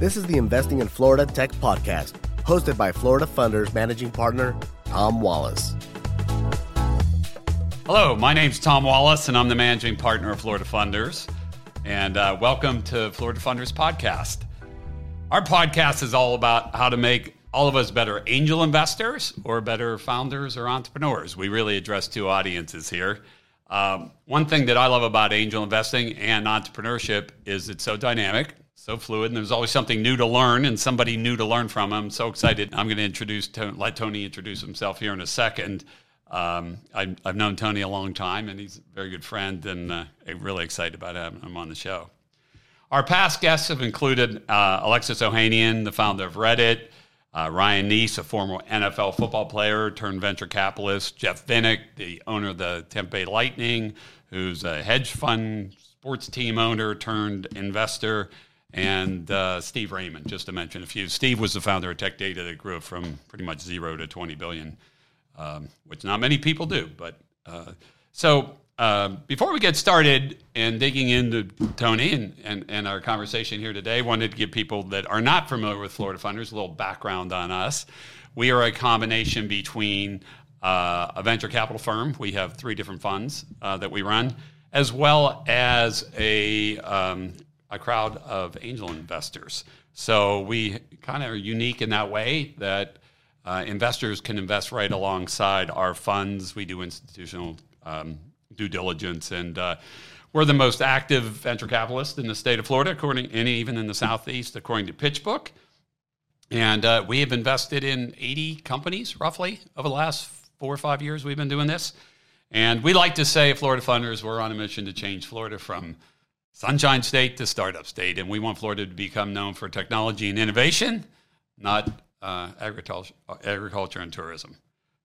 This is the Investing in Florida Tech Podcast, hosted by Florida Funders Managing Partner Tom Wallace. Hello, my name's Tom Wallace, and I'm the managing partner of Florida Funders. And uh, welcome to Florida Funders Podcast. Our podcast is all about how to make all of us better angel investors or better founders or entrepreneurs. We really address two audiences here. Um, one thing that I love about angel investing and entrepreneurship is it's so dynamic, so fluid, and there's always something new to learn and somebody new to learn from. I'm so excited. I'm going to introduce, let Tony introduce himself here in a second. Um, I, have known Tony a long time, and he's a very good friend, and uh, I'm really excited about him on the show. Our past guests have included uh, Alexis Ohanian, the founder of Reddit, uh, Ryan Nece, a former NFL football player turned venture capitalist, Jeff Vinik, the owner of the Tampa Lightning, who's a hedge fund sports team owner turned investor, and uh, Steve Raymond, just to mention a few. Steve was the founder of Tech Data that grew from pretty much zero to 20 billion, um, which not many people do. But uh, so uh, before we get started and digging into Tony and, and, and, our conversation here today, wanted to give people that are not familiar with Florida Funders a little background on us. We are a combination between uh, a venture capital firm. We have three different funds uh, that we run, as well as a, um, a crowd of angel investors. So we kind of are unique in that way that uh, investors can invest right alongside our funds. We do institutional um, due diligence. And uh, we're the most active venture capitalist in the state of Florida, according and even in the southeast, according to PitchBook. And uh, we have invested in 80 companies roughly over the last four or five years. We've been doing this. And we like to say, Florida Funders, we're on a mission to change Florida from sunshine state to startup state. And we want Florida to become known for technology and innovation, not uh, agriculture, agriculture and tourism.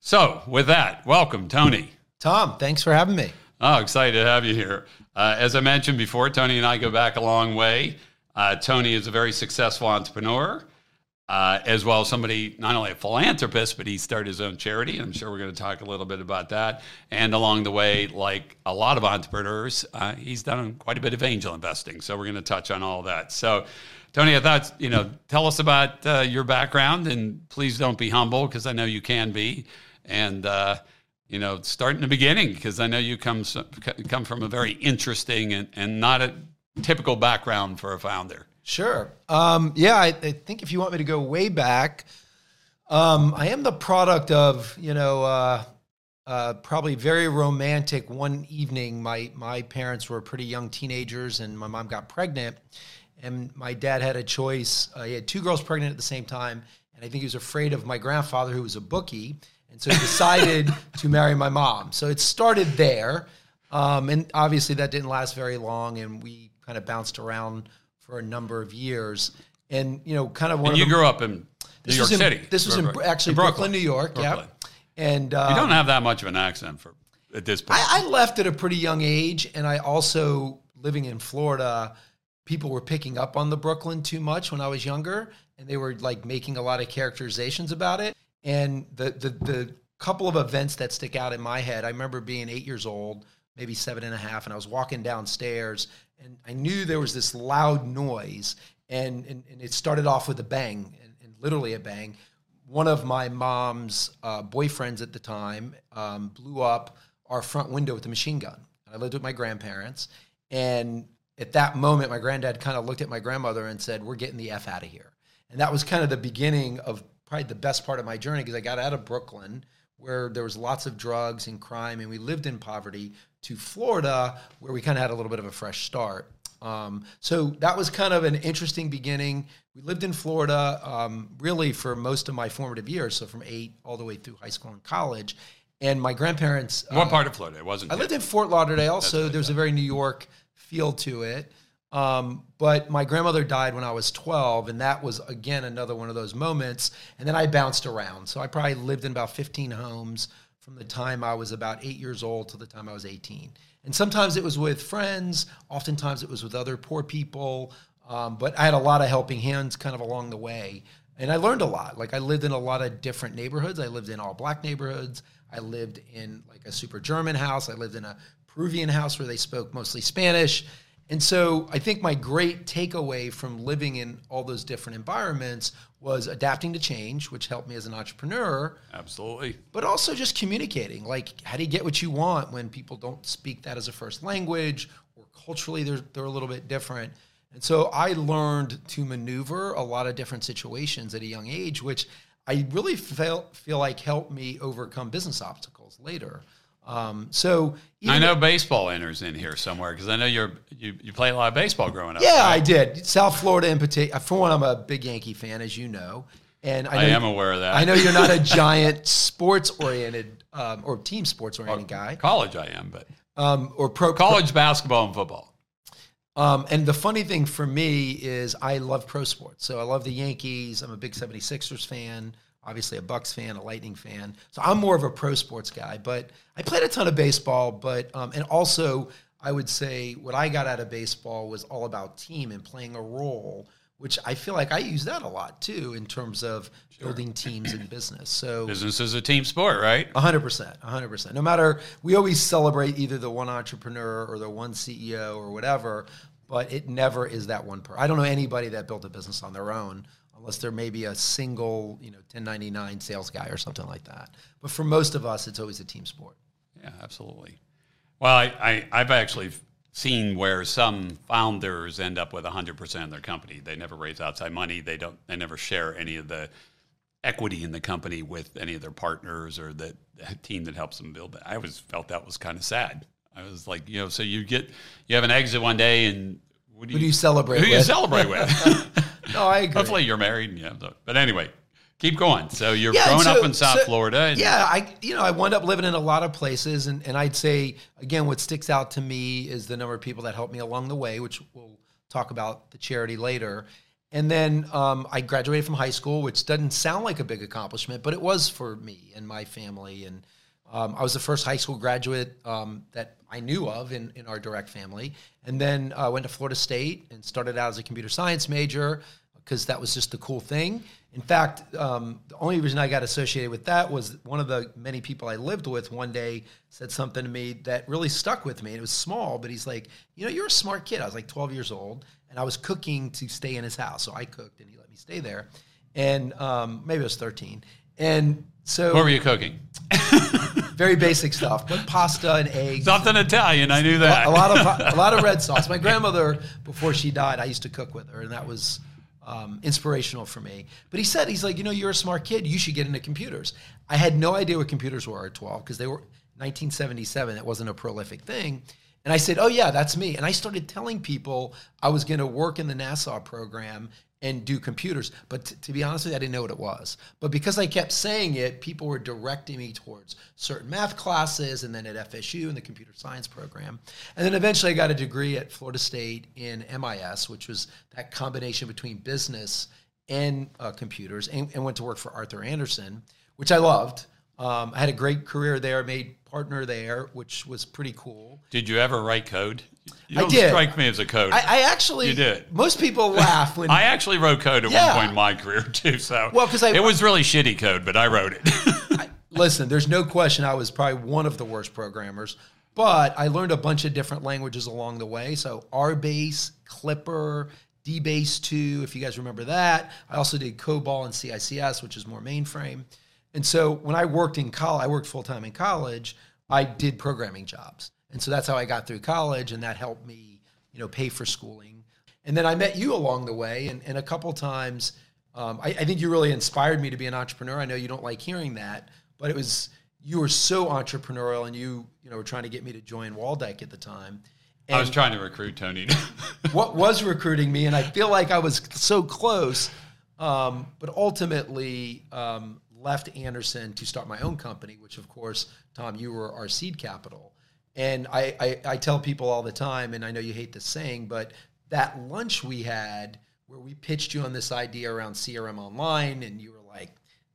So, with that, welcome, Tony. Tom, thanks for having me. Oh, excited to have you here. Uh, as I mentioned before, Tony and I go back a long way. Uh, Tony is a very successful entrepreneur, uh, as well as somebody, not only a philanthropist, but he started his own charity. I'm sure we're going to talk a little bit about that. And along the way, like a lot of entrepreneurs, uh, he's done quite a bit of angel investing. So we're going to touch on all that. So, Tony, I thought, you know, tell us about uh, your background and please don't be humble because I know you can be. And, uh, you know, start in the beginning because I know you come come from a very interesting and, and not a typical background for a founder. Sure. Um, yeah, I, I, think if you want me to go way back, um, I am the product of you know uh, uh, probably very romantic. One evening, my my parents were pretty young teenagers, and my mom got pregnant, and my dad had a choice. Uh, he had two girls pregnant at the same time, and I think he was afraid of my grandfather, who was a bookie and so he decided to marry my mom. So it started there. Um, and obviously that didn't last very long. And we kind of bounced around for a number of years. And, you know, kind of one and you the, grew up in New York in, City. This was in, actually in Brooklyn. Brooklyn. New York. Brooklyn. Yeah. And uh, you don't have that much of an accent for at this point. I, I left at a pretty young age. And I also, living in Florida, people were picking up on the Brooklyn too much when I was younger. And they were like making a lot of characterizations about it. And the the the couple of events that stick out in my head. I remember being eight years old, maybe seven and a half, and I was walking downstairs, and I knew there was this loud noise, and and, and it started off with a bang, and, and literally a bang. One of my mom's uh, boyfriends at the time um, blew up our front window with a machine gun. I lived with my grandparents, and at that moment, my granddad kind of looked at my grandmother and said, "We're getting the f out of here." And that was kind of the beginning of probably the best part of my journey because I got out of Brooklyn, where there was lots of drugs and crime, and we lived in poverty, to Florida, where we kind of had a little bit of a fresh start. Um, so that was kind of an interesting beginning. We lived in Florida um, really for most of my formative years, so from eight all the way through high school and college. And my grandparents. What uh, part of Florida? It wasn't. I lived in Fort Lauderdale, so there's a very New York feel to it. Um, but my grandmother died when I was 12, and that was again another one of those moments. And then I bounced around. So I probably lived in about 15 homes from the time I was about eight years old to the time I was 18. And sometimes it was with friends, oftentimes it was with other poor people. Um, but I had a lot of helping hands kind of along the way. And I learned a lot. Like I lived in a lot of different neighborhoods. I lived in all black neighborhoods. I lived in like a super German house. I lived in a Peruvian house where they spoke mostly Spanish And so I think my great takeaway from living in all those different environments was adapting to change, which helped me as an entrepreneur, Absolutely. but also just communicating. Like, how do you get what you want when people don't speak that as a first language or culturally they're, they're a little bit different? And so I learned to maneuver a lot of different situations at a young age, which I really felt feel like helped me overcome business obstacles later. Um, so I know baseball enters in here somewhere because I know you're you, you play a lot of baseball growing up. Yeah, right? I did. South Florida in particular. For one, I'm a big Yankee fan, as you know, and I, I am aware of that. I know you're not a giant sports oriented um, or team sports oriented guy, College, I am, but um, or pro college basketball and football. Um, and the funny thing for me is I love pro sports. So I love the Yankees. I'm a big 76ers fan, obviously a Bucks fan, a Lightning fan. So I'm more of a pro sports guy, but I played a ton of baseball, but um, and also I would say what I got out of baseball was all about team and playing a role, which I feel like I use that a lot too in terms of building teams in business. So Business is a team sport, right? hundred percent, hundred percent. No matter, we always celebrate either the one entrepreneur or the one CEO or whatever, but it never is that one per. I don't know anybody that built a business on their own unless there may be a single, you know, 1099 sales guy or something like that. But for most of us, it's always a team sport. Yeah, absolutely. Well, I, I, I've actually seen where some founders end up with 100% of their company. They never raise outside money. They don't. They never share any of the equity in the company with any of their partners or the, the team that helps them build it. I always felt that was kind of sad. I was like, you know, so you get you have an exit one day, and what do Who you, do you celebrate who do you celebrate with? No, I agree. Hopefully, you're married. And you have the, but anyway, keep going. So you're Yeah, growing so- up in South so- Florida. Yeah, I you know I wound up living in a lot of places, and and I'd say again, what sticks out to me is the number of people that helped me along the way, which we'll talk about the charity later. And then um, I graduated from high school, which doesn't sound like a big accomplishment, but it was for me and my family. And um, I was the first high school graduate um, that I knew of in, in our direct family. And then I went to Florida State and started out as a computer science major because that was just the cool thing. In fact, um, the only reason I got associated with that was one of the many people I lived with one day said something to me that really stuck with me. And it was small, but he's like, You know, you're a smart kid. I was like 12 years old and I was cooking to stay in his house. So I cooked and he let me stay there. And um, maybe I was 13. And so What were you cooking? very basic stuff, but pasta and eggs Something Italian. I knew that. a lot of a lot of red sauce. My grandmother, before she died, I used to cook with her, and that was um, inspirational for me. But he said, he's like, you know, you're a smart kid. You should get into computers. I had no idea what computers were at 12 because they were 1977. That wasn't a prolific thing. And I said, oh yeah, that's me. And I started telling people I was going to work in the NASA program and do computers. But t- to be honest with you, I didn't know what it was. But because I kept saying it, people were directing me towards certain math classes and then at FSU in the computer science program. And then eventually I got a degree at Florida State in MIS, which was that combination between business and uh, computers, and, and went to work for Arthur Andersen, which I loved. Um, I had a great career there, made partner there, which was pretty cool. Did you ever write code? You I don't did. strike me as a coder. I, I, I actually, You did. most people laugh when I actually wrote code at Yeah. one point in my career too. So Well, 'cause I- it was really shitty code, but I wrote it. Listen, there's no question I was probably one of the worst programmers, but I learned a bunch of different languages along the way. So RBase, Clipper, DBase 2, if you guys remember that. I also did COBOL and CICS, which is more mainframe. And so when I worked in college, I worked full time in college, I did programming jobs. And so that's how I got through college, and that helped me, you know, pay for schooling. And then I met you along the way, and, and a couple times, um, I, I think you really inspired me to be an entrepreneur. I know you don't like hearing that, but it was you were so entrepreneurial, and you you know were trying to get me to join Waldeck at the time. I was trying to recruit Tony. what was recruiting me, and I feel like I was so close, um, but ultimately um, left Andersen to start my own company, which of course, Tom, you were our seed capital. And I, I, I tell people all the time, and I know you hate this saying, but that lunch we had where we pitched you on this idea around CRM online, and you were like,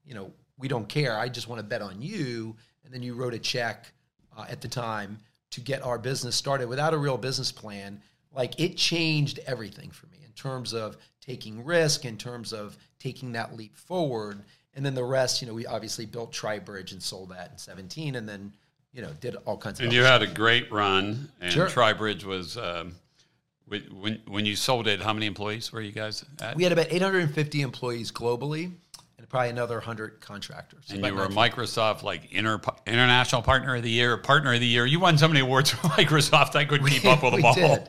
you know, we don't care. I just want to bet on you. And then you wrote a check uh, at the time to get our business started without a real business plan. Like it changed everything for me in terms of taking risk, in terms of taking that leap forward. And then the rest, you know, we obviously built TriBridge and sold that in 17 and then, you know, did all kinds of and you stuff. had a great run, and Sure. TriBridge was um, When when you sold it, how many employees were you guys at? We had about 850 employees globally, and probably another 100 contractors. and you were Microsoft like inter, international partner of the year, partner of the year. You won so many awards for Microsoft, I couldn't keep up with them all. did.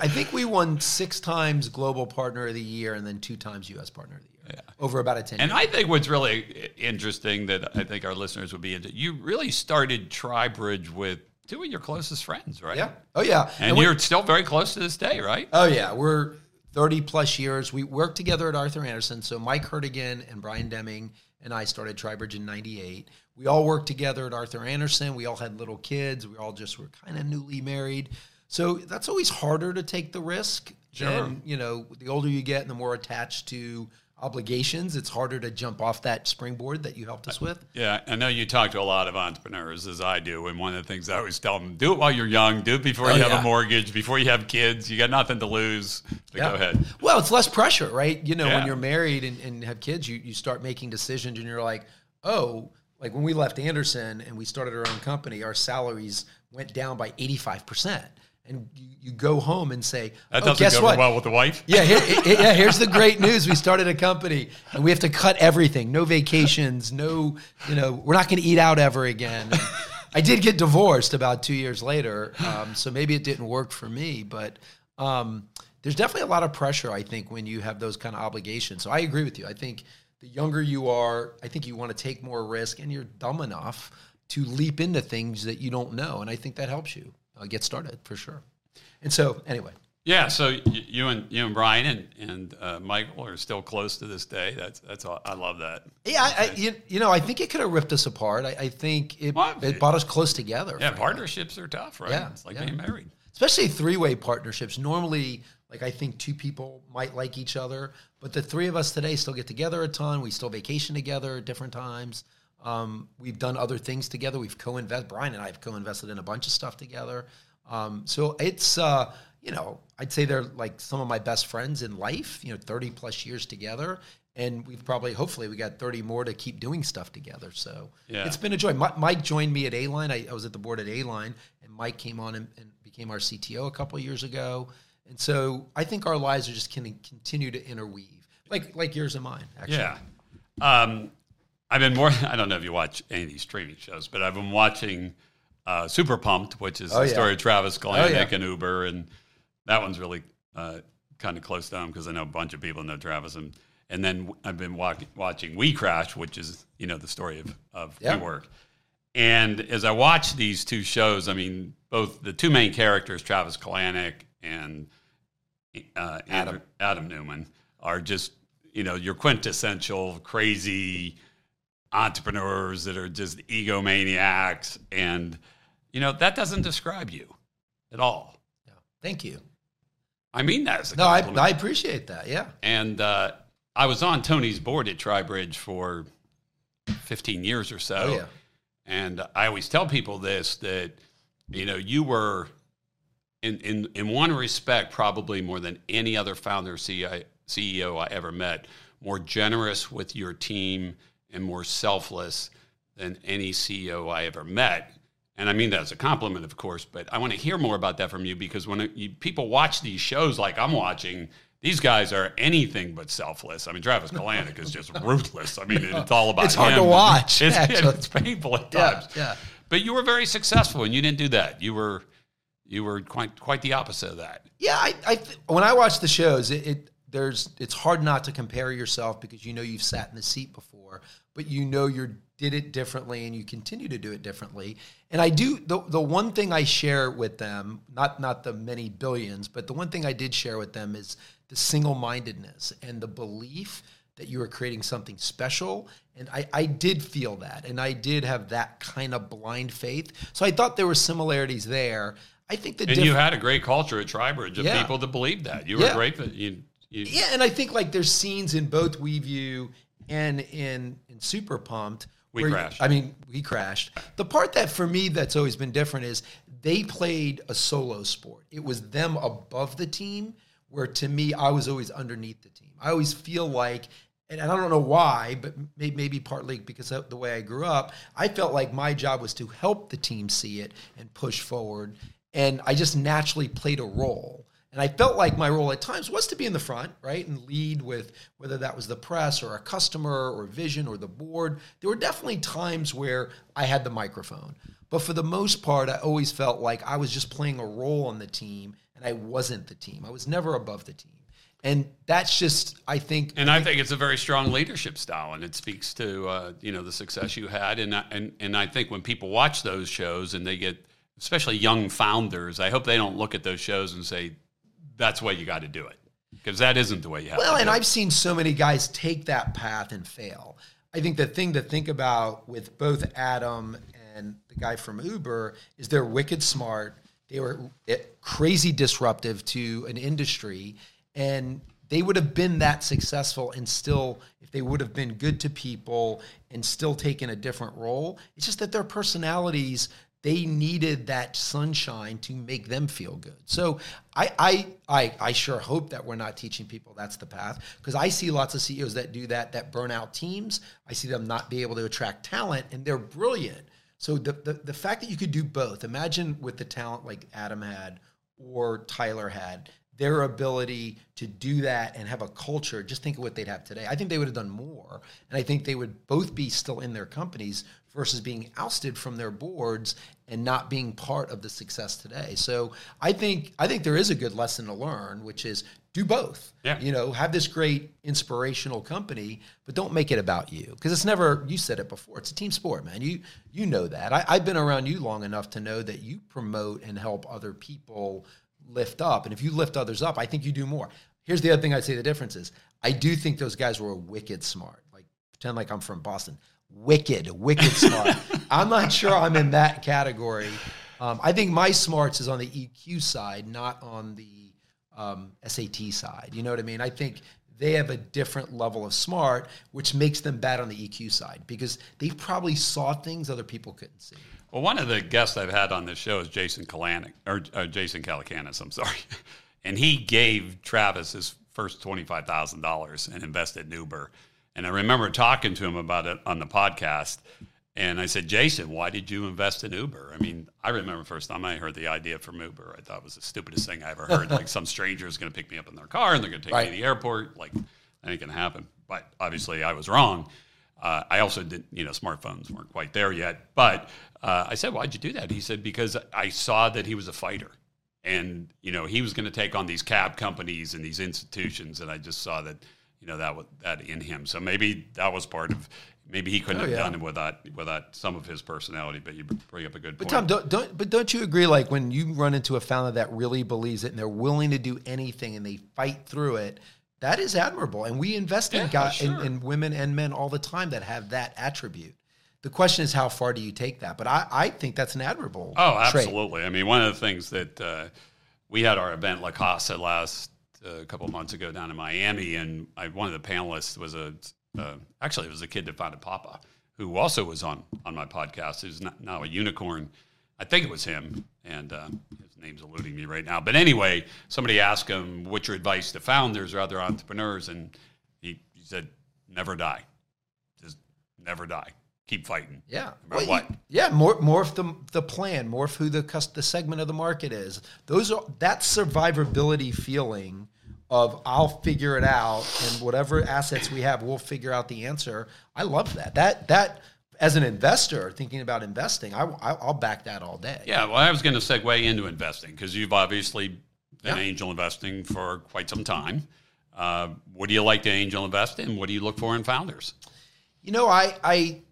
I think we won six times Global Partner of the Year and then two times U.S. Partner of the Year over about a 10 And year. I think what's really interesting that I think our listeners would be into, you really started TriBridge with two of your closest friends, right? yeah. Oh, yeah. And, we- you're still very close to this day, right? Oh yeah, we're 30 plus years. We worked together at Arthur Andersen. So Mike Hertigan and Brian Deming and I started TriBridge in 98. We all worked together at Arthur Andersen. We all had little kids. We all just were kind of newly married. So that's always harder to take the risk. Sure. And, you know, the older you get and the more attached to obligations, it's harder to jump off that springboard that you helped us with. Yeah, I know you talk to a lot of entrepreneurs, as I do, and one of the things I always tell them: do it while you're young, do it before Oh, you have yeah. a mortgage, before you have kids. You got nothing to lose. But Go ahead. Well, it's less pressure, right? You know, Yeah. when you're married and, and have kids, you, you start making decisions and you're like, oh, like when we left Andersen and we started our own company, our salaries went down by 85%. And you, you go home and say, That oh, doesn't guess go what? well with the wife. Yeah, here, yeah. Here's the great news: we started a company, and we have to cut everything. No vacations. No, you know, we're not going to eat out ever again. And I did get divorced about two years later, um, so maybe it didn't work for me. But um, there's definitely a lot of pressure, I think, when you have those kind of obligations. So I agree with you. I think the younger you are, I think you want to take more risk, and you're dumb enough to leap into things that you don't know, and I think that helps you uh, get started for sure. And so, anyway. Yeah, so you and you and Brian and and uh, Michael are still close to this day. That's that's all, I love that. Yeah, I, I, you, you know, I think it could have ripped us apart. I, I think it, Well, it brought us close together. Yeah, frankly. partnerships are tough, right? Yeah, it's like yeah. being married. especially three-way partnerships. Normally, like I think two people might like each other, but the three of us today still get together a ton. We still vacation together at different times. Um, we've done other things together. We've co-invest. Brian and I have co-invested in a bunch of stuff together. Um, so it's uh, you know I'd say they're like some of my best friends in life. You know, thirty plus years together, and we've probably hopefully we got thirty more to keep doing stuff together. So Yeah. it's been a joy. Mi- Mike joined me at A Line. I, I was at the board at A Line, and Mike came on and, and became our CTO a couple of years ago. And so I think our lives are just going to continue to interweave, like like yours and mine. Actually. Yeah. Um, I've been more. I don't know if you watch any of these streaming shows, but I've been watching uh, Super Pumped, which is Oh, the yeah. story of Travis Kalanick yeah. and Uber, and that one's really uh, kind of close to home because I know a bunch of people know Travis, and and then I've been wa- watching We Crash, which is you know the story of of Yeah. WeWork. And as I watch these two shows, I mean, both the two main characters, Travis Kalanick and uh, Adam. Adam Neumann, are just you know your quintessential crazy entrepreneurs that are just egomaniacs, and you know that doesn't describe you at all. Yeah. Thank you. I mean that as a No, I. I appreciate that. Yeah. and uh, I was on Tony's board at TriBridge for 15 years or so. Oh, yeah. And I always tell people this that, you know, you were, in, in, in one respect, probably more than any other founder CEO, CEO I ever met, more generous with your team and more selfless than any CEO I ever met. And I mean that as a compliment, of course, but I want to hear more about that from you because when you, people watch these shows like I'm watching, these guys are anything but selfless. I mean, Travis Kalanick is just ruthless. I mean, it's all about It's hard to watch, It's, it's painful at times. yeah. But you were very successful, and you didn't do that. You were you were quite quite the opposite of that. Yeah, I, I th- when I watch the shows, it, it there's it's hard not to compare yourself because you know you've sat in the seat before, but you know you did it differently and you continue to do it differently. And I do the the one thing I share with them, not not the many billions, but the one thing I did share with them is the single-mindedness and the belief that you were creating something special. And I, I did feel that. And I did have that kind of blind faith. So I thought there were similarities there. I think the And diff- you had a great culture at TriBridge of Yeah. people that believed that. You were Yeah. great. You, you, Yeah, and I think like there's scenes in both We View and in in Super Pumped. We where- Crashed. I mean, we crashed. The part that for me that's always been different is they played a solo sport. It was them above the team, where to me I was always underneath the team. I always feel like, and I don't know why, but maybe partly because of the way I grew up, I felt like my job was to help the team see it and push forward, and I just naturally played a role. And I felt like my role at times was to be in the front, right, and lead with whether that was the press or a customer or vision or the board. There were definitely times where I had the microphone. But for the most part, I always felt like I was just playing a role on the team and I wasn't the team. I was never above the team. And that's just, I think. And I think it's a very strong leadership style, and it speaks to uh, you know the success you had. And and and I think when people watch those shows and they get, especially young founders, I hope they don't look at those shows and say, "That's why you got to do it," because that isn't the way you have. Well, and I've seen so many guys take that path and fail. I think the thing to think about with both Adam and the guy from Uber is they're wicked smart. They were eh, crazy disruptive to an industry, and they would have been that successful and still, if they would have been good to people and still taken a different role. It's just that their personalities they needed that sunshine to make them feel good. So I I I, I sure hope that we're not teaching people that's the path because I see lots of CEOs that do that that burn out teams. I see them not be able to attract talent and they're brilliant. So the, the the fact that you could do both, imagine with the talent like Adam had or Tyler had, their ability to do that and have a culture, just think of what they'd have today. I think they would have done more. And I think they would both be still in their companies versus being ousted from their boards and not being part of the success today. So I think I think there is a good lesson to learn, which is do both. Yeah. You know, have this great inspirational company, but don't make it about you. Because it's never you said it before. It's a team sport, man. You you know that. I, I've been around you long enough to know that you promote and help other people lift up. And if you lift others up, I think you do more. Here's the other thing I'd say the difference is I do think those guys were wicked smart. Like pretend like I'm from Boston. Wicked, wicked smart. I'm not sure I'm in that category. Um, I think my smarts is on the EQ side, not on the um, SAT side. You know what I mean? I think they have a different level of smart, which makes them bad on the EQ side because they probably saw things other people couldn't see. Well, one of the guests I've had on this show is Jason Kalanick, or uh, Jason Calacanis, I'm sorry. And he gave Travis his first $25,000 and invested in Uber. And I remember talking to him about it on the podcast. And I said, Jason, why did you invest in Uber? I mean, I remember first time I heard the idea from Uber, I thought it was the stupidest thing I ever heard. like some stranger is going to pick me up in their car and they're going to take Right. me to the airport. Like, that ain't going to happen. But obviously, I was wrong. Uh, I also didn't, you know, smartphones weren't quite there yet. But uh, I said, why'd you do that? He said, because I saw that he was a fighter. And, you know, he was going to take on these cab companies and these institutions. And I just saw that, you know, that was that in him. So maybe that was part of, maybe he couldn't Oh, have yeah. done it without, without some of his personality. But you bring up a good But point. Tom, don't, don't but don't you agree? Like when you run into a founder that really believes it and they're willing to do anything and they fight through it, that is admirable. And we invest in Yeah, guys sure. in, in women and men all the time that have that attribute. The question is how far do you take that? But I, I think that's an admirable. Oh, trait. absolutely. I mean, one of the things that uh, we had our event La Casa last uh, a couple months ago down in Miami, and I, one of the panelists was a uh, actually it was a kid that founded Papa, who also was on on my podcast. Who's now a unicorn. I think it was him, and uh, name's eluding me right now. But anyway, somebody asked him, "What's your advice to founders or other entrepreneurs?" And he, he said, "Never die. Just never die. Keep fighting." Yeah. About Well, what? you- yeah, more morph the the plan, morph who the cus- the segment of the market is. Those are that survivability feeling of I'll figure it out and whatever assets we have, we'll figure out the answer. I love that. That that as an investor thinking about investing, I, I I'll back that all day. Yeah, well, I was going to segue into investing because you've obviously been Yeah. angel investing for quite some time. Uh, what do you like to angel invest in? What do you look for in founders? You know, I I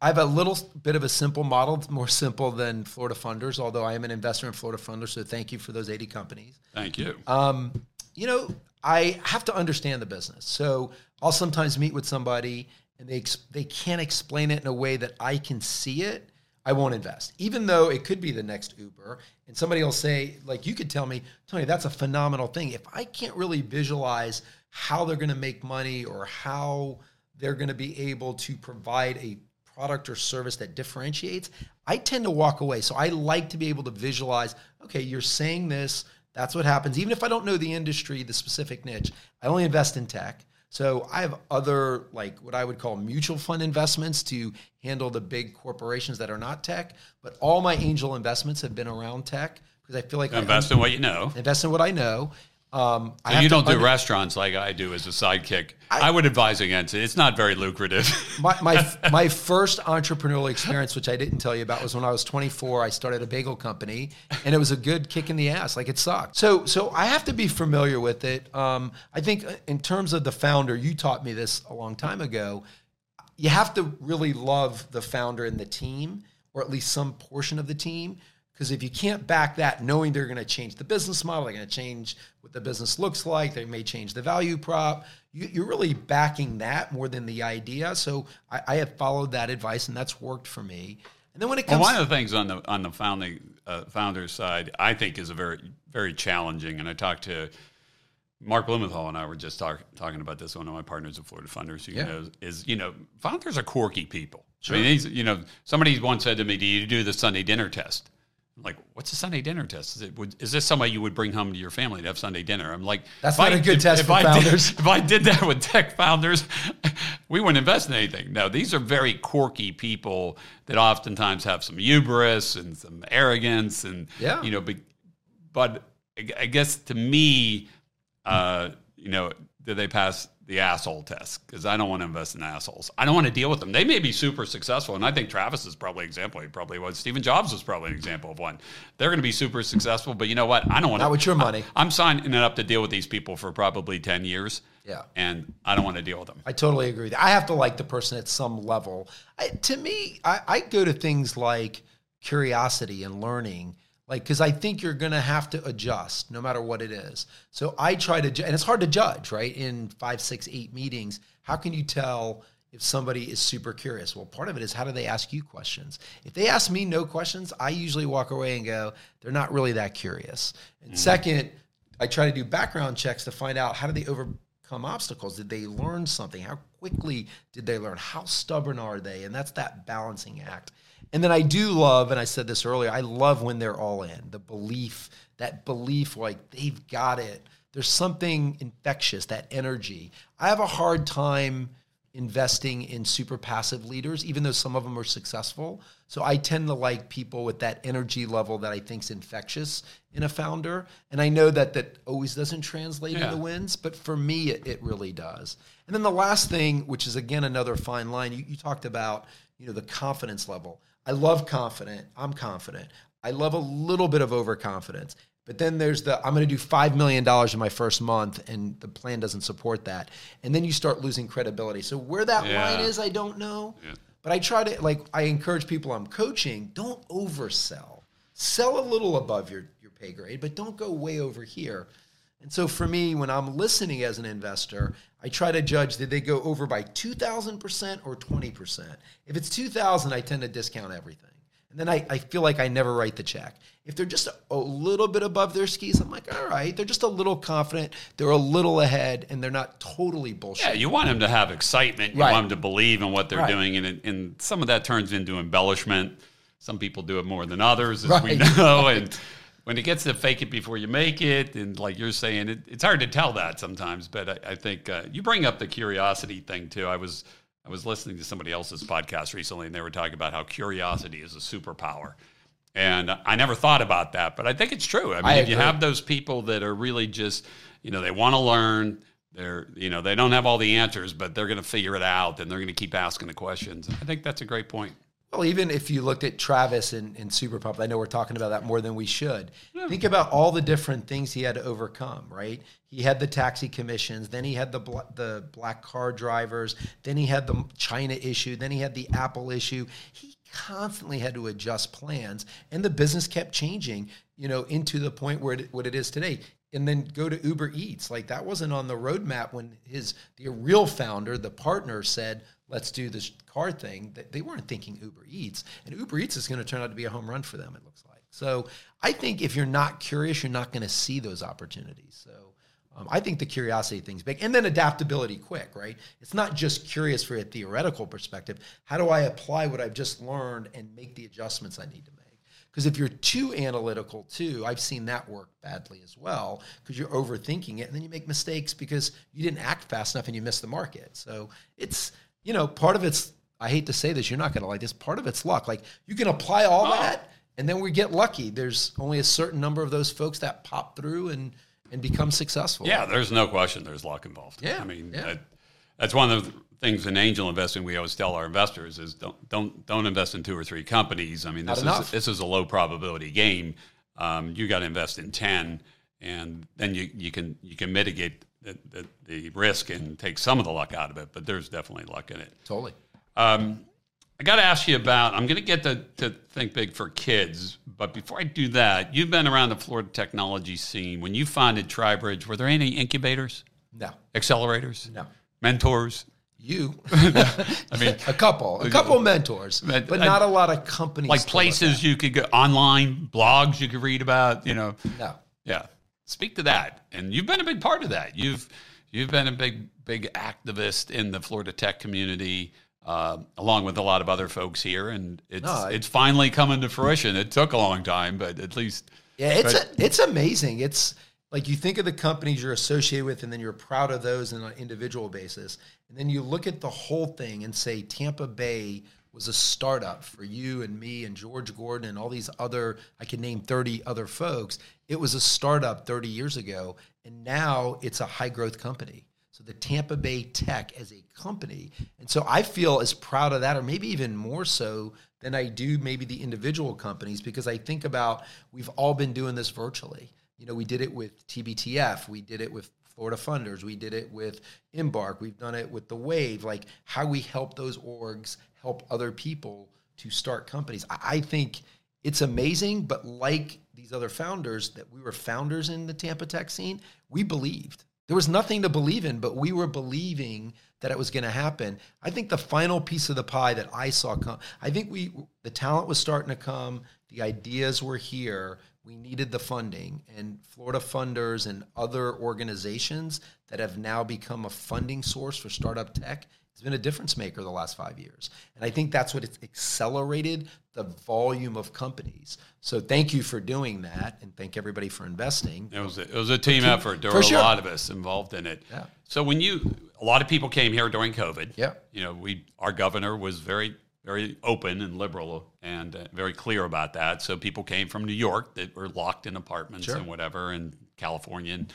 I have a little bit of a simple model, more simple than Florida Funders, although I am an investor in Florida Funders, so thank you for those 80 companies. Thank you. Um, you know, I have to understand the business. So I'll sometimes meet with somebody and they ex- they can't explain it in a way that I can see it. I won't invest, even though it could be the next Uber. And somebody will say, like, you could tell me, Tony, that's a phenomenal thing. If I can't really visualize how they're going to make money or how they're going to be able to provide a product or service that differentiates, I tend to walk away. So I like to be able to visualize, okay, you're saying this, that's what happens. Even if I don't know the industry, the specific niche, I only invest in tech. So I have other like what I would call mutual fund investments to handle the big corporations that are not tech, but all my angel investments have been around tech because I feel like invest in what you know. Invest in what I know. Um, so you don't do under- restaurants like I do as a sidekick. I, I, would advise against it. It's not very lucrative. my, my, my first entrepreneurial experience, which I didn't tell you about, was when I was 24. I started a bagel company, and it was a good kick in the ass. Like it sucked. So so I have to be familiar with it. Um, I think uh, in terms of the founder, you taught me this a long time ago. You have to really love the founder and the team, or at least some portion of the team because if you can't back that, knowing they're going to change the business model, they're going to change what the business looks like, they may change the value prop, you, are really backing that more than the idea. So I, I, have followed that advice, and that's worked for me. And then when it comes, well, one of the things on the on the founding uh, founders side, I think is a very very challenging. And I talked to Mark Blumenthal and I were just talk, talking about this. One of my partners at Florida Funders, who yeah. knows, is you know founders are quirky people. Sure. I mean, you know, somebody once said to me, "Do you do the Sunday dinner test?" I'm like, what's a Sunday dinner test? Is, it, would, is this somebody you would bring home to your family to have Sunday dinner? I'm like, that's not I, a good if, test if for I founders. Did, if I did that with tech founders, we wouldn't invest in anything. No, these are very quirky people that oftentimes have some hubris and some arrogance, and yeah. you know, but, but I guess to me, uh, you know, did they pass the asshole test because I don't want to invest in assholes. I don't want to deal with them. They may be super successful, and I think Travis is probably an example. He probably was. Stephen Jobs was probably an example of one. They're going to be super successful, but you know what? I don't want not to, with your money. I, am signing it up to deal with these people for probably ten years. Yeah, and I don't want to deal with them. I totally agree. I have to like the person at some level. I, to me, I, I go to things like curiosity and learning like because i think you're going to have to adjust no matter what it is. So i try to and it's hard to judge right in five six eight meetings. How can you tell if somebody is super curious? Well part of it is how do they ask you questions? If they ask me no questions i usually walk away and go they're not really that curious. And mm. second i try to do background checks to find out how do they overcome obstacles? Did they learn something? How quickly did they learn? How stubborn are they? And that's that balancing act and then I do love, and I said this earlier, I love when they're all in the belief, that belief like they've got it. There's something infectious, that energy. I have a hard time investing in super passive leaders, even though some of them are successful. So I tend to like people with that energy level that I think is infectious in a founder. And I know that that always doesn't translate yeah. into wins, but for me, it, it, really does. And then the last thing, which is again another fine line, you, you talked about, you know, the confidence level. I love confident. I'm confident. I love a little bit of overconfidence. But then there's the I'm going to do $5 million in my first month, and the plan doesn't support that. And then you start losing credibility. So, where that yeah. line is, I don't know. Yeah. But I try to, like, I encourage people I'm coaching don't oversell. Sell a little above your, your pay grade, but don't go way over here. And so for me, when I'm listening as an investor, I try to judge did they go over by 2,000% or 20%. If it's 2,000, I tend to discount everything. And then I, I feel like I never write the check. If they're just a, a, little bit above their skis, I'm like, all right, they're just a little confident, they're a little ahead, and they're not totally bullshit. Yeah, you want them to have excitement. You right. want them to believe in what they're right. doing, and, and some of that turns into embellishment. Some people do it more than others, as right. we know. And when it gets to fake it before you make it, and like you're saying, it, it's hard to tell that sometimes. But I, I think uh, you bring up the curiosity thing too. I was I was listening to somebody else's podcast recently, and they were talking about how curiosity is a superpower. And I never thought about that, but I think it's true. I mean, I if you have those people that are really just, you know, they want to learn, they're, you know, they don't have all the answers, but they're going to figure it out, and they're going to keep asking the questions. I think that's a great point. Well, even if you looked at Travis and, and Super Pump, I know we're talking about that more than we should. Yeah. Think about all the different things he had to overcome, right? He had the taxi commissions, then he had the bl- the black car drivers, then he had the China issue, then he had the Apple issue. He constantly had to adjust plans, and the business kept changing, you know, into the point where it, what it is today and then go to Uber Eats. Like that wasn't on the roadmap when his the real founder, the partner, said, "Let's do this car thing." They weren't thinking Uber Eats, and Uber Eats is going to turn out to be a home run for them. It looks like. So I think if you're not curious, you're not going to see those opportunities. So. Um, I think the curiosity thing's big, and then adaptability quick, right? It's not just curious for a theoretical perspective. How do I apply what I've just learned and make the adjustments I need to make? Because if you're too analytical, too, I've seen that work badly as well, because you're overthinking it and then you make mistakes because you didn't act fast enough and you missed the market. So it's, you know, part of it's, I hate to say this, you're not going to like this, part of it's luck. Like you can apply all oh. that and then we get lucky. There's only a certain number of those folks that pop through and and become successful. Yeah, there's no question. There's luck involved. Yeah, I mean, yeah. that, that's one of the things in angel investing we always tell our investors is don't don't don't invest in two or three companies. I mean, this is this is a low probability game. Um, you got to invest in ten, and then you, you can you can mitigate the, the, the risk and take some of the luck out of it. But there's definitely luck in it. totally. Um, I got to ask you about. I'm going to get to, to think big for kids, but before I do that, you've been around the Florida technology scene. When you founded TriBridge, were there any incubators, No, accelerators, no. mentors? You, I mean, a couple, a couple mentors, But not a lot of companies. like places you could go online, blogs you could read about. You know. No, yeah. Speak to that, and you've been a big part of that. You've you've been a big big activist in the Florida tech community, uh, along with a lot of other folks here, and it's No, I- it's finally coming to fruition. It took a long time, but at least Yeah, it's But- a, it's amazing. It's like you think of the companies you're associated with, and then you're proud of those on an individual basis, and then you look at the whole thing and say Tampa Bay was a startup for you and me and George Gordon and all these other I can name 30 other folks. It was a startup 30 years ago, and now it's a high growth company. So the Tampa Bay Tech as a company. And so I feel as proud of that, or maybe even more so than I do maybe the individual companies, because I think about we've all been doing this virtually. You know, we did it with TBTF, we did it with Florida Funders, we did it with Embark, we've done it with the Wave, like how we help those orgs help other people to start companies. I think it's amazing, but like these other founders that we were founders in the Tampa tech scene, we believed. There was nothing to believe in, but we were believing that it was going to happen. I think the final piece of the pie that I saw come, I think we the talent was starting to come, the ideas were here. We needed the funding, and Florida funders and other organizations that have now become a funding source for startup tech has been a difference maker the last five years. And I think that's what it's accelerated the volume of companies. So thank you for doing that, and thank everybody for investing. it was a, it was a team effort. There were sure. a lot of us involved in it. Yeah. So when you a lot of people came here during COVID. Yeah. You know, we our governor was very very open and liberal and uh, very clear about that. So people came from New York that were locked in apartments Sure. and whatever, and California, and,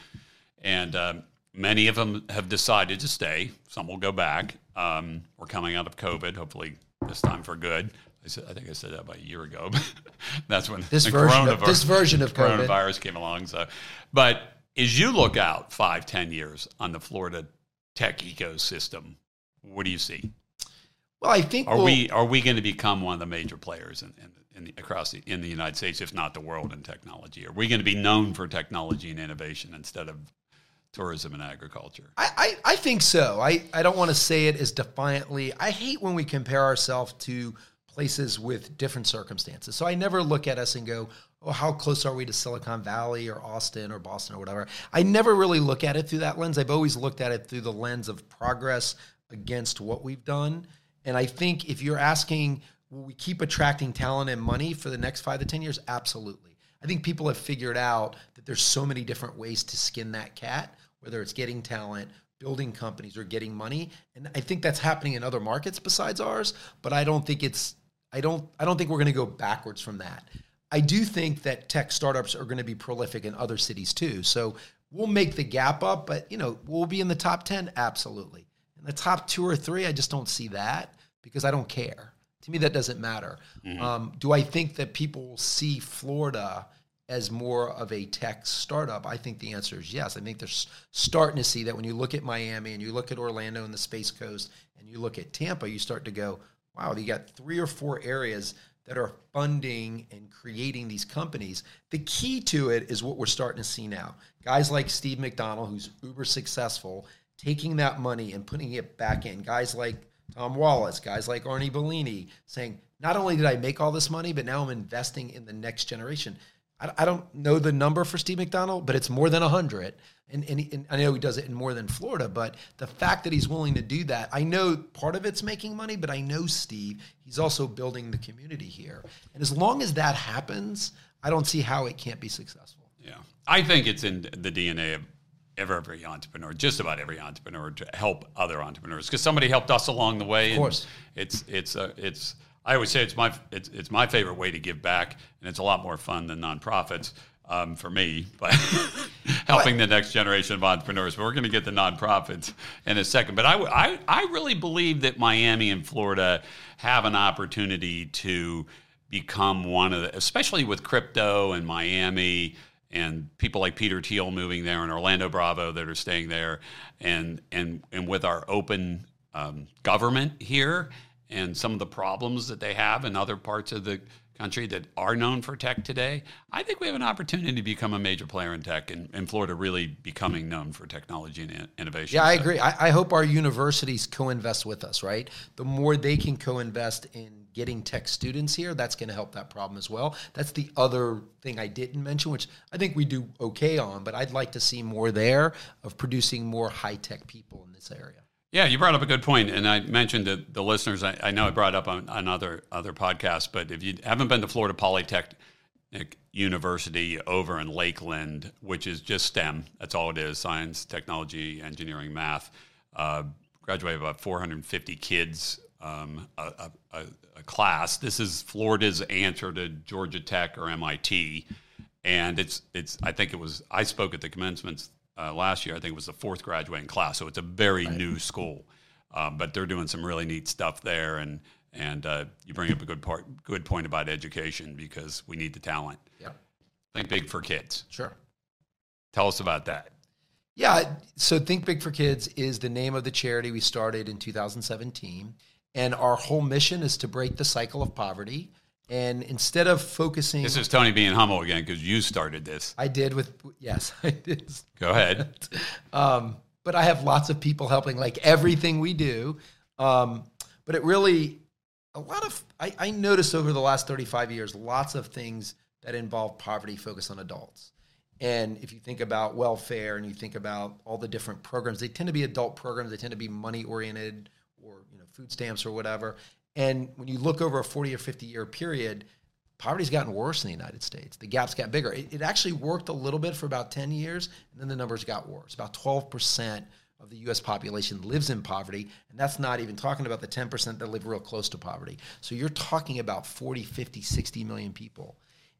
and um, many of them have decided to stay. Some will go back. Um, we're coming out of COVID, hopefully this time for good. I, said, I think I said that about a year ago. That's when This the version of- coronavirus- this version of COVID. coronavirus came along. So, but as you look out five, ten years on the Florida tech ecosystem, what do you see? Well, I think Are we'll- we are we going to become one of the major players in, in, in the, across the, in the United States, if not the world, in technology? Are we going to be known for technology and innovation instead of tourism and agriculture? I, I, I think so. I, I don't want to say it as defiantly. I hate when we compare ourselves to places with different circumstances. So I never look at us and go, oh, how close are we to Silicon Valley or Austin or Boston or whatever. I never really look at it through that lens. I've always looked at it through the lens of progress against what we've done. And I think if you're asking, will we keep attracting talent and money for the next five to 10 years? Absolutely. I think people have figured out that there's so many different ways to skin that cat, whether it's getting talent, building companies, or getting money. And I think that's happening in other markets besides ours. But I don't think it's I don't I don't think we're going to go backwards from that. I do think that tech startups are going to be prolific in other cities too. So we'll make the gap up, but you know we'll be in the top ten absolutely. In the top two or three, I just don't see that because I don't care. To me, that doesn't matter. Um, do I think that people will see Florida as more of a tech startup? I think the answer is yes. I think they're starting to see that when you look at Miami and you look at Orlando and the Space Coast and you look at Tampa, you start to go, wow, you got three or four areas that are funding and creating these companies. The key to it is what we're starting to see now. Guys like Steve McDonald, who's uber successful, taking that money and putting it back in. Guys like Tom Wallace, guys like Arnie Bellini saying, not only did I make all this money, but now I'm investing in the next generation. I, I don't know the number for Steve McDonald, but it's more than 100. And, and, and I know he does it in more than Florida, but the fact that he's willing to do that, I know part of it's making money, but I know Steve, he's also building the community here. And as long as that happens, I don't see how it can't be successful. Yeah, I think it's in the DNA of every, every entrepreneur, just about every entrepreneur, to help other entrepreneurs because somebody helped us along the way. Of course. it's it's uh, it's I always say it's my it's, it's my favorite way to give back, and it's a lot more fun than nonprofits um, for me. But helping the next generation of entrepreneurs. But we're going to get the nonprofits in a second. But I, I I really believe that Miami and Florida have an opportunity to become one of the, especially with crypto and Miami and people like Peter Thiel moving there and Orlando Bravo that are staying there, and and and with our open um, government here and some of the problems that they have in other parts of the country that are known for tech today, I think we have an opportunity to become a major player in tech and, and Florida really becoming known for technology and innovation. Yeah, I agree. I, I hope our universities co-invest with us, right? The more they can co-invest in getting tech students here, that's going to help that problem as well. That's the other thing I didn't mention, which I think we do okay on, but I'd like to see more there of producing more high tech people in this area. Yeah, you brought up a good point, and I mentioned to the listeners. I, I know I brought up on, on other other podcasts, but if you haven't been to Florida Polytechnic University over in Lakeland, which is just STEM, that's all it is: science, technology, engineering, math. Uh, graduated about 450 kids um, a, a, a, class. This is Florida's answer to Georgia Tech or MIT, and it's it's. I think it was. I spoke at the commencements uh, last year. I think it was the fourth graduating class, so it's a very right. new school, um, but they're doing some really neat stuff there. And and uh, you bring up a good part, good point about education because we need the talent. Yeah, think big for kids. Sure. Tell us about that. Yeah, so Think Big for Kids is the name of the charity we started in 2017. And our whole mission is to break the cycle of poverty. And instead of focusing, this is Tony being humble again because you started this. I did with yes, I did. Go ahead. um, but I have lots of people helping, like everything we do. Um, but it really, a lot of I, I noticed over the last thirty five years, lots of things that involve poverty focus on adults. And if you think about welfare and you think about all the different programs, they tend to be adult programs. They tend to be money oriented food stamps or whatever. And when you look over a 40 or 50 year period, poverty's gotten worse in the United States. The gaps got bigger. It, it, actually worked a little bit for about 10 years, and then the numbers got worse. About 12% of the US population lives in poverty, and that's not even talking about the 10% that live real close to poverty. So you're talking about 40, 50, 60 million people.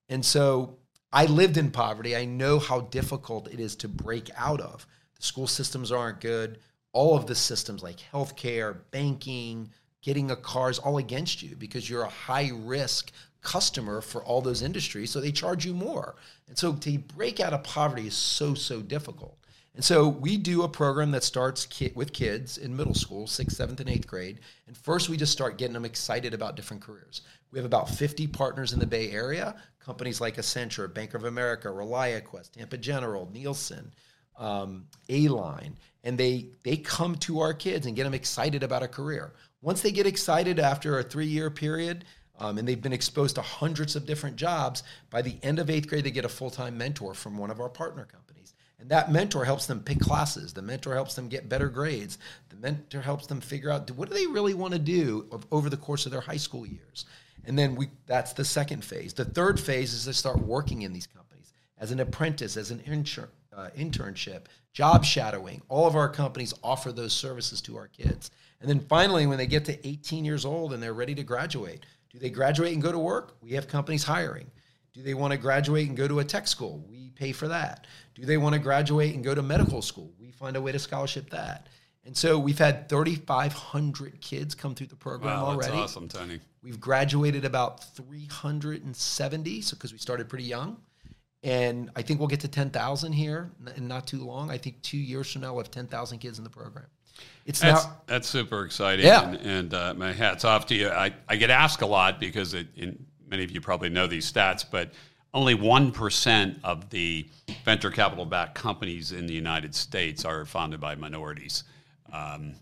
And so I lived in poverty. I know how difficult it is to break out of. The school systems aren't good all of the systems like healthcare, banking, getting a car is all against you because you're a high risk customer for all those industries. So they charge you more. And so to break out of poverty is so, so difficult. And so we do a program that starts ki- with kids in middle school, sixth, seventh, and eighth grade. And first, we just start getting them excited about different careers. We have about 50 partners in the Bay Area, companies like Accenture, Bank of America, ReliaQuest, Tampa General, Nielsen, um, A-Line and they they come to our kids and get them excited about a career. Once they get excited after a three year period, um, and they've been exposed to hundreds of different jobs, by the end of eighth grade, they get a full time mentor from one of our partner companies. And that mentor helps them pick classes. The mentor helps them get better grades. The mentor helps them figure out what do they really want to do over the course of their high school years. And then we that's the second phase. The third phase is to start working in these companies as an apprentice, as an intern, uh, internship, job shadowing. All of our companies offer those services to our kids. And then finally, when they get to 18 years old and they're ready to graduate, do they graduate and go to work? We have companies hiring. Do they want to graduate and go to a tech school? We pay for that. Do they want to graduate and go to medical school? We find a way to scholarship that. And so we've had 3,500 kids come through the program wow, already. That's awesome, Tony. We've graduated about 370, so because we started pretty young and I think we'll get to 10,000 here in not too long. I think two years from now, we'll have 10,000 kids in the program. It's that's, now, that's super exciting. Yeah. And, and uh, my hat's off to you. I, I get asked a lot because it, in, many of you probably know these stats, but only 1% of the venture capital backed companies in the United States are founded by minorities. Um,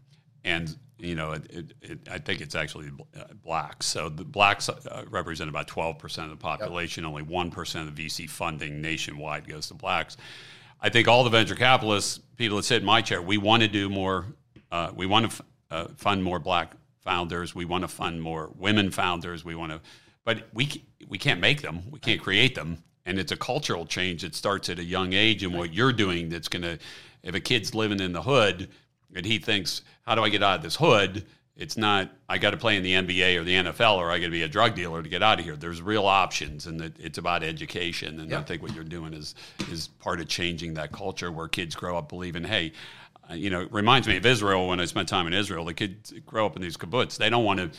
and you know, it, it, it, I think it's actually uh, blacks. So the blacks uh, represent about 12% of the population. Yep. Only 1% of VC funding nationwide goes to blacks. I think all the venture capitalists, people that sit in my chair, we want to do more. Uh, we want to f- uh, fund more black founders. We want to fund more women founders. We want to, but we we can't make them. We can't create them. And it's a cultural change that starts at a young age. And what you're doing, that's going to, if a kid's living in the hood and he thinks, how do I get out of this hood? it's not I got to play in the NBA or the NFL or I got to be a drug dealer to get out of here. There's real options, and it, it's about education. And I think what you're doing is is part of changing that culture where kids grow up believing, hey. uh, You know, it reminds me of Israel when I spent time in Israel. The kids grow up in these kibbutz. They don't want to.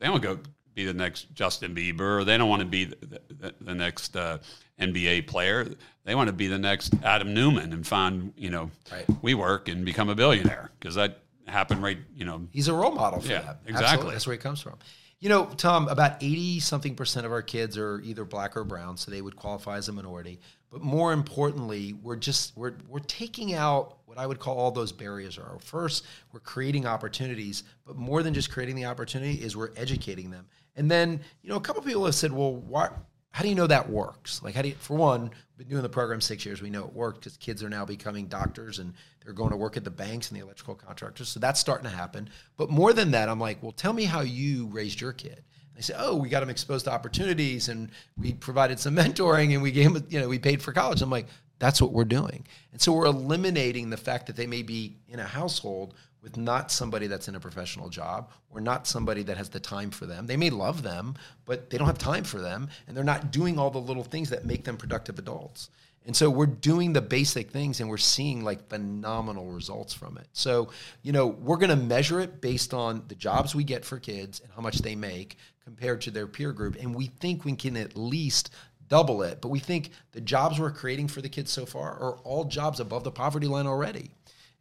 They don't go be the next Justin Bieber. Or they don't want to be the, the, the next uh, NBA player. They want to be the next Adam Neumann and find you know Right. WeWork and become a billionaire because that happened right you know He's a role model for Yeah, that. exactly. Absolutely. That's where he comes from. You know, Tom, about 80 something percent of our kids are either black or brown, so they would qualify as a minority. But more importantly, we're just we're we're taking out what I would call all those barriers are. First, we're creating opportunities, but more than just creating the opportunity is we're educating them. And then, you know, a couple people have said, "Well, why how do you know that works? Like, how do you, for one, been doing the program six years. We know it worked because kids are now becoming doctors and they're going to work at the banks and the electrical contractors. So that's starting to happen. But more than that, I'm like, well, tell me how you raised your kid. And they say, oh, we got him exposed to opportunities and we provided some mentoring and we gave him, you know, we paid for college. I'm like, that's what we're doing. And so we're eliminating the fact that they may be in a household with not somebody that's in a professional job or not somebody that has the time for them. They may love them, but they don't have time for them and they're not doing all the little things that make them productive adults. And so we're doing the basic things and we're seeing like phenomenal results from it. So, you know, we're going to measure it based on the jobs we get for kids and how much they make compared to their peer group. And we think we can at least double it. But we think the jobs we're creating for the kids so far are all jobs above the poverty line already.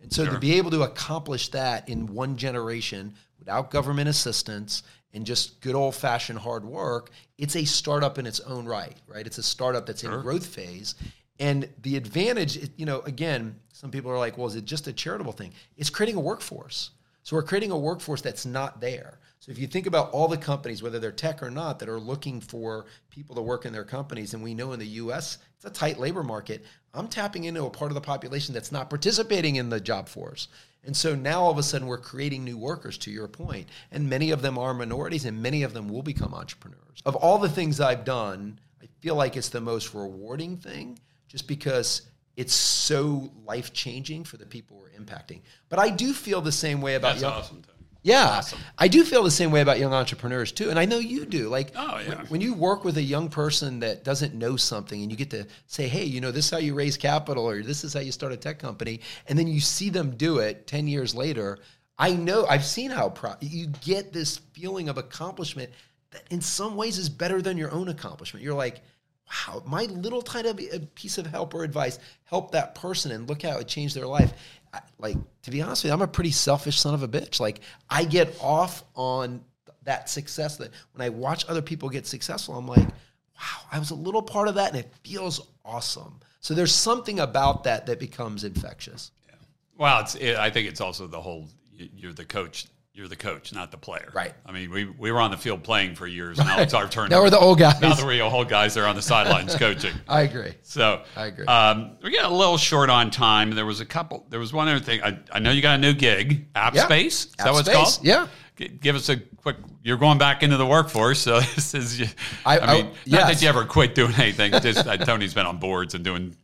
And so to be able to accomplish that in one generation without government assistance and just good old fashioned hard work, it's a startup in its own right, right? It's a startup that's in a growth phase. And the advantage, you know, again, some people are like, well, is it just a charitable thing? It's creating a workforce. So we're creating a workforce that's not there. So if you think about all the companies, whether they're tech or not, that are looking for people to work in their companies, and we know in the US, it's a tight labor market. I'm tapping into a part of the population that's not participating in the job force. And so now all of a sudden we're creating new workers, to your point. And many of them are minorities, and many of them will become entrepreneurs. Of all the things I've done, I feel like it's the most rewarding thing just because it's so life changing for the people we're impacting. But I do feel the same way about that's young, awesome Yeah, I do feel the same way about young entrepreneurs too, and I know you do. Like, Oh, yeah. when, when you work with a young person that doesn't know something, and you get to say, "Hey, you know, this is how you raise capital, or this is how you start a tech company," and then you see them do it ten years later. I know I've seen how pro- you get this feeling of accomplishment that, in some ways, is better than your own accomplishment. You're like, wow, my little tiny piece of help or advice helped that person and look how it changed their life. Like, to be honest with you, I'm a pretty selfish son of a bitch. Like, I get off on that success that when I watch other people get successful, I'm like, wow, I was a little part of that and it feels awesome. So there's something about that that becomes infectious. Well, it's. It, I think it's also the whole. You're the coach. You're the coach, not the player. Right. I mean, we we were on the field playing for years. Now it's our turn. Now we're the old guys. Now the real old guys are on the sidelines coaching. I agree. So I agree. Um, we got a little short on time. There was a couple. There was one other thing. I, I know you got a new gig, App Yeah. Space. Is that App what it's called? yeah. G- Give us a quick. You're going back into the workforce, so this is. I- I, mean, I- not yes. that you ever quit doing anything. Just uh, Tony's been on boards and doing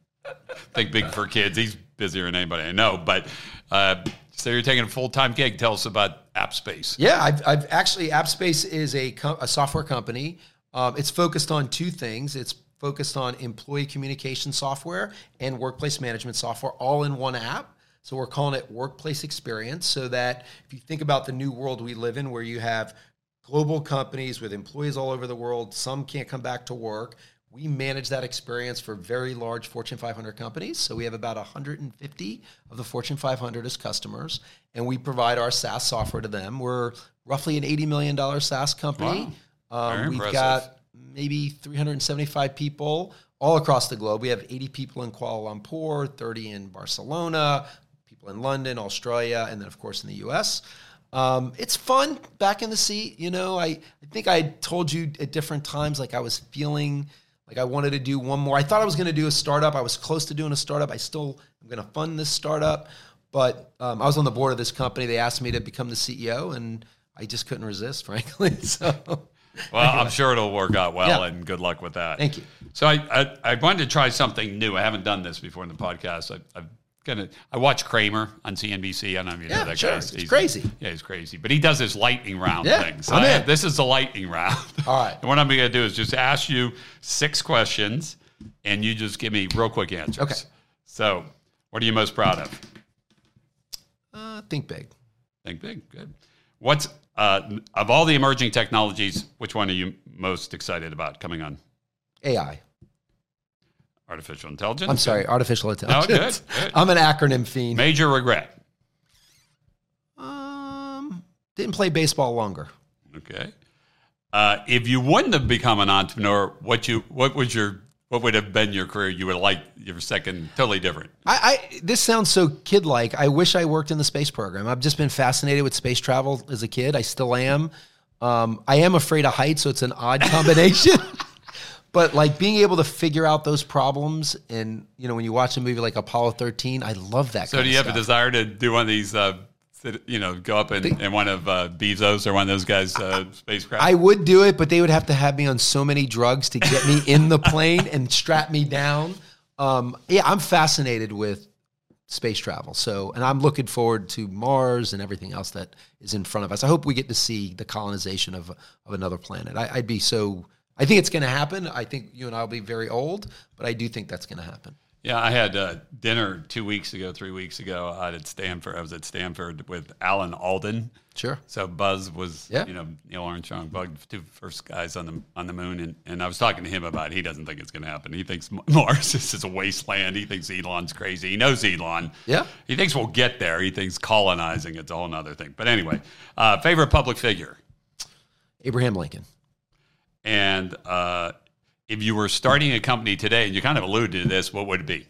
think big for kids. He's busier than anybody I know. But uh, so you're taking a full time gig. Tell us about AppSpace. Yeah, I've, I've actually AppSpace is a, a software company. Um, it's focused on two things. It's focused on employee communication software and workplace management software, all in one app. So we're calling it Workplace Experience. So that if you think about the new world we live in, where you have global companies with employees all over the world, some can't come back to work. We manage that experience for very large Fortune 500 companies. So we have about 150 of the Fortune 500 as customers, and we provide our SaaS software to them. We're roughly an $80 million SaaS company. Um, Very we've impressive. got maybe 375 people all across the globe. We have 80 people in Kuala Lumpur, 30 in Barcelona, people in London, Australia, and then, of course, in the US. Um, it's fun back in the seat. You know, I, I think I told you at different times, like I was feeling like I wanted to do one more. I thought I was going to do a startup. I was close to doing a startup. I still am going to fund this startup. But um, I was on the board of this company. They asked me to become the CEO, and I just couldn't resist, frankly. So Well, I'm sure it'll work out well, Yeah. and good luck with that. Thank you. So I, I, I wanted to try something new. I haven't done this before in the podcast. I, I've gonna. I watch Cramer on CNBC. I don't know if you know that sure. guy. It's He's- crazy. Yeah, he's crazy. But he does his lightning round Yeah, thing. So I'm I- in. this is the lightning round. All right. and what I'm going to do is just ask you six questions, and you just give me real quick answers. Okay. So, what are you most proud of? Uh, think big. Think big. Good. What's uh, of all the emerging technologies? Which one are you most excited about coming on? AI. Artificial intelligence. I'm sorry, artificial intelligence. good. good. I'm an acronym fiend. Major regret. Um, didn't play baseball longer. Okay. Uh, if you wouldn't have become an entrepreneur, what you what was your what would have been your career? You would have liked your second totally different. I, I this sounds so kid like. I wish I worked in the space program. I've just been fascinated with space travel as a kid. I still am. Um, I am afraid of heights, so it's an odd combination. But like being able to figure out those problems, and you know, when you watch a movie like Apollo 13, I love that. So do you have a desire to do one of these? Uh, sit- you know, go up in, in one of uh, Bezos or one of those guys' uh, spacecraft. I would do it, but they would have to have me on so many drugs to get me in the plane and strap me down. Um, yeah, I'm fascinated with space travel. So, and I'm looking forward to Mars and everything else that is in front of us. I hope we get to see the colonization of of another planet. I, I'd be so. I think it's going to happen. I think you and I will be very old, but I do think that's going to happen. yeah, I had uh, dinner two weeks ago, three weeks ago out at Stanford. I was at Stanford with Alan Alden. Sure. So Buzz was, Yeah. you know, Neil Armstrong, Bug, two first guys on the on the moon, and, and I was talking to him about. It. He doesn't think it's going to happen. He thinks Mars is a wasteland. He thinks Elon's crazy. He knows Elon. Yeah. He thinks we'll get there. He thinks colonizing it's a whole other thing. But anyway, uh, favorite public figure, Abraham Lincoln. And uh, if you were starting a company today, and you kind of alluded to this, what would it be?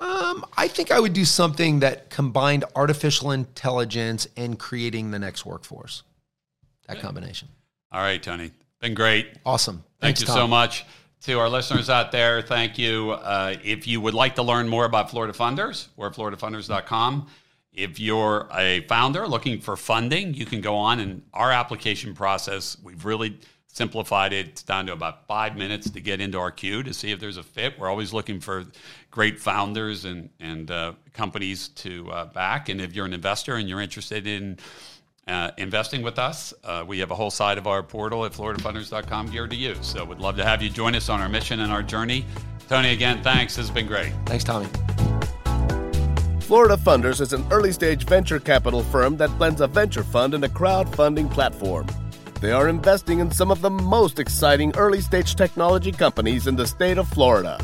Um, I think I would do something that combined artificial intelligence and creating the next workforce. That combination. All right, Tony, been great. Awesome. Thank Thanks, you Tom. so much. To our listeners out there, thank you. Uh, if you would like to learn more about Florida Funders, we're at floridafunders.com. If you're a founder looking for funding, you can go on and our application process, we've really simplified it. It's down to about five minutes to get into our queue to see if there's a fit. We're always looking for great founders and, and uh, companies to uh, back. And if you're an investor and you're interested in uh, investing with us. Uh, we have a whole side of our portal at floridafunders.com geared to you. So we'd love to have you join us on our mission and our journey. Tony, again, thanks. This has been great. Thanks, Tommy. Florida Funders is an early stage venture capital firm that blends a venture fund and a crowdfunding platform. They are investing in some of the most exciting early stage technology companies in the state of Florida.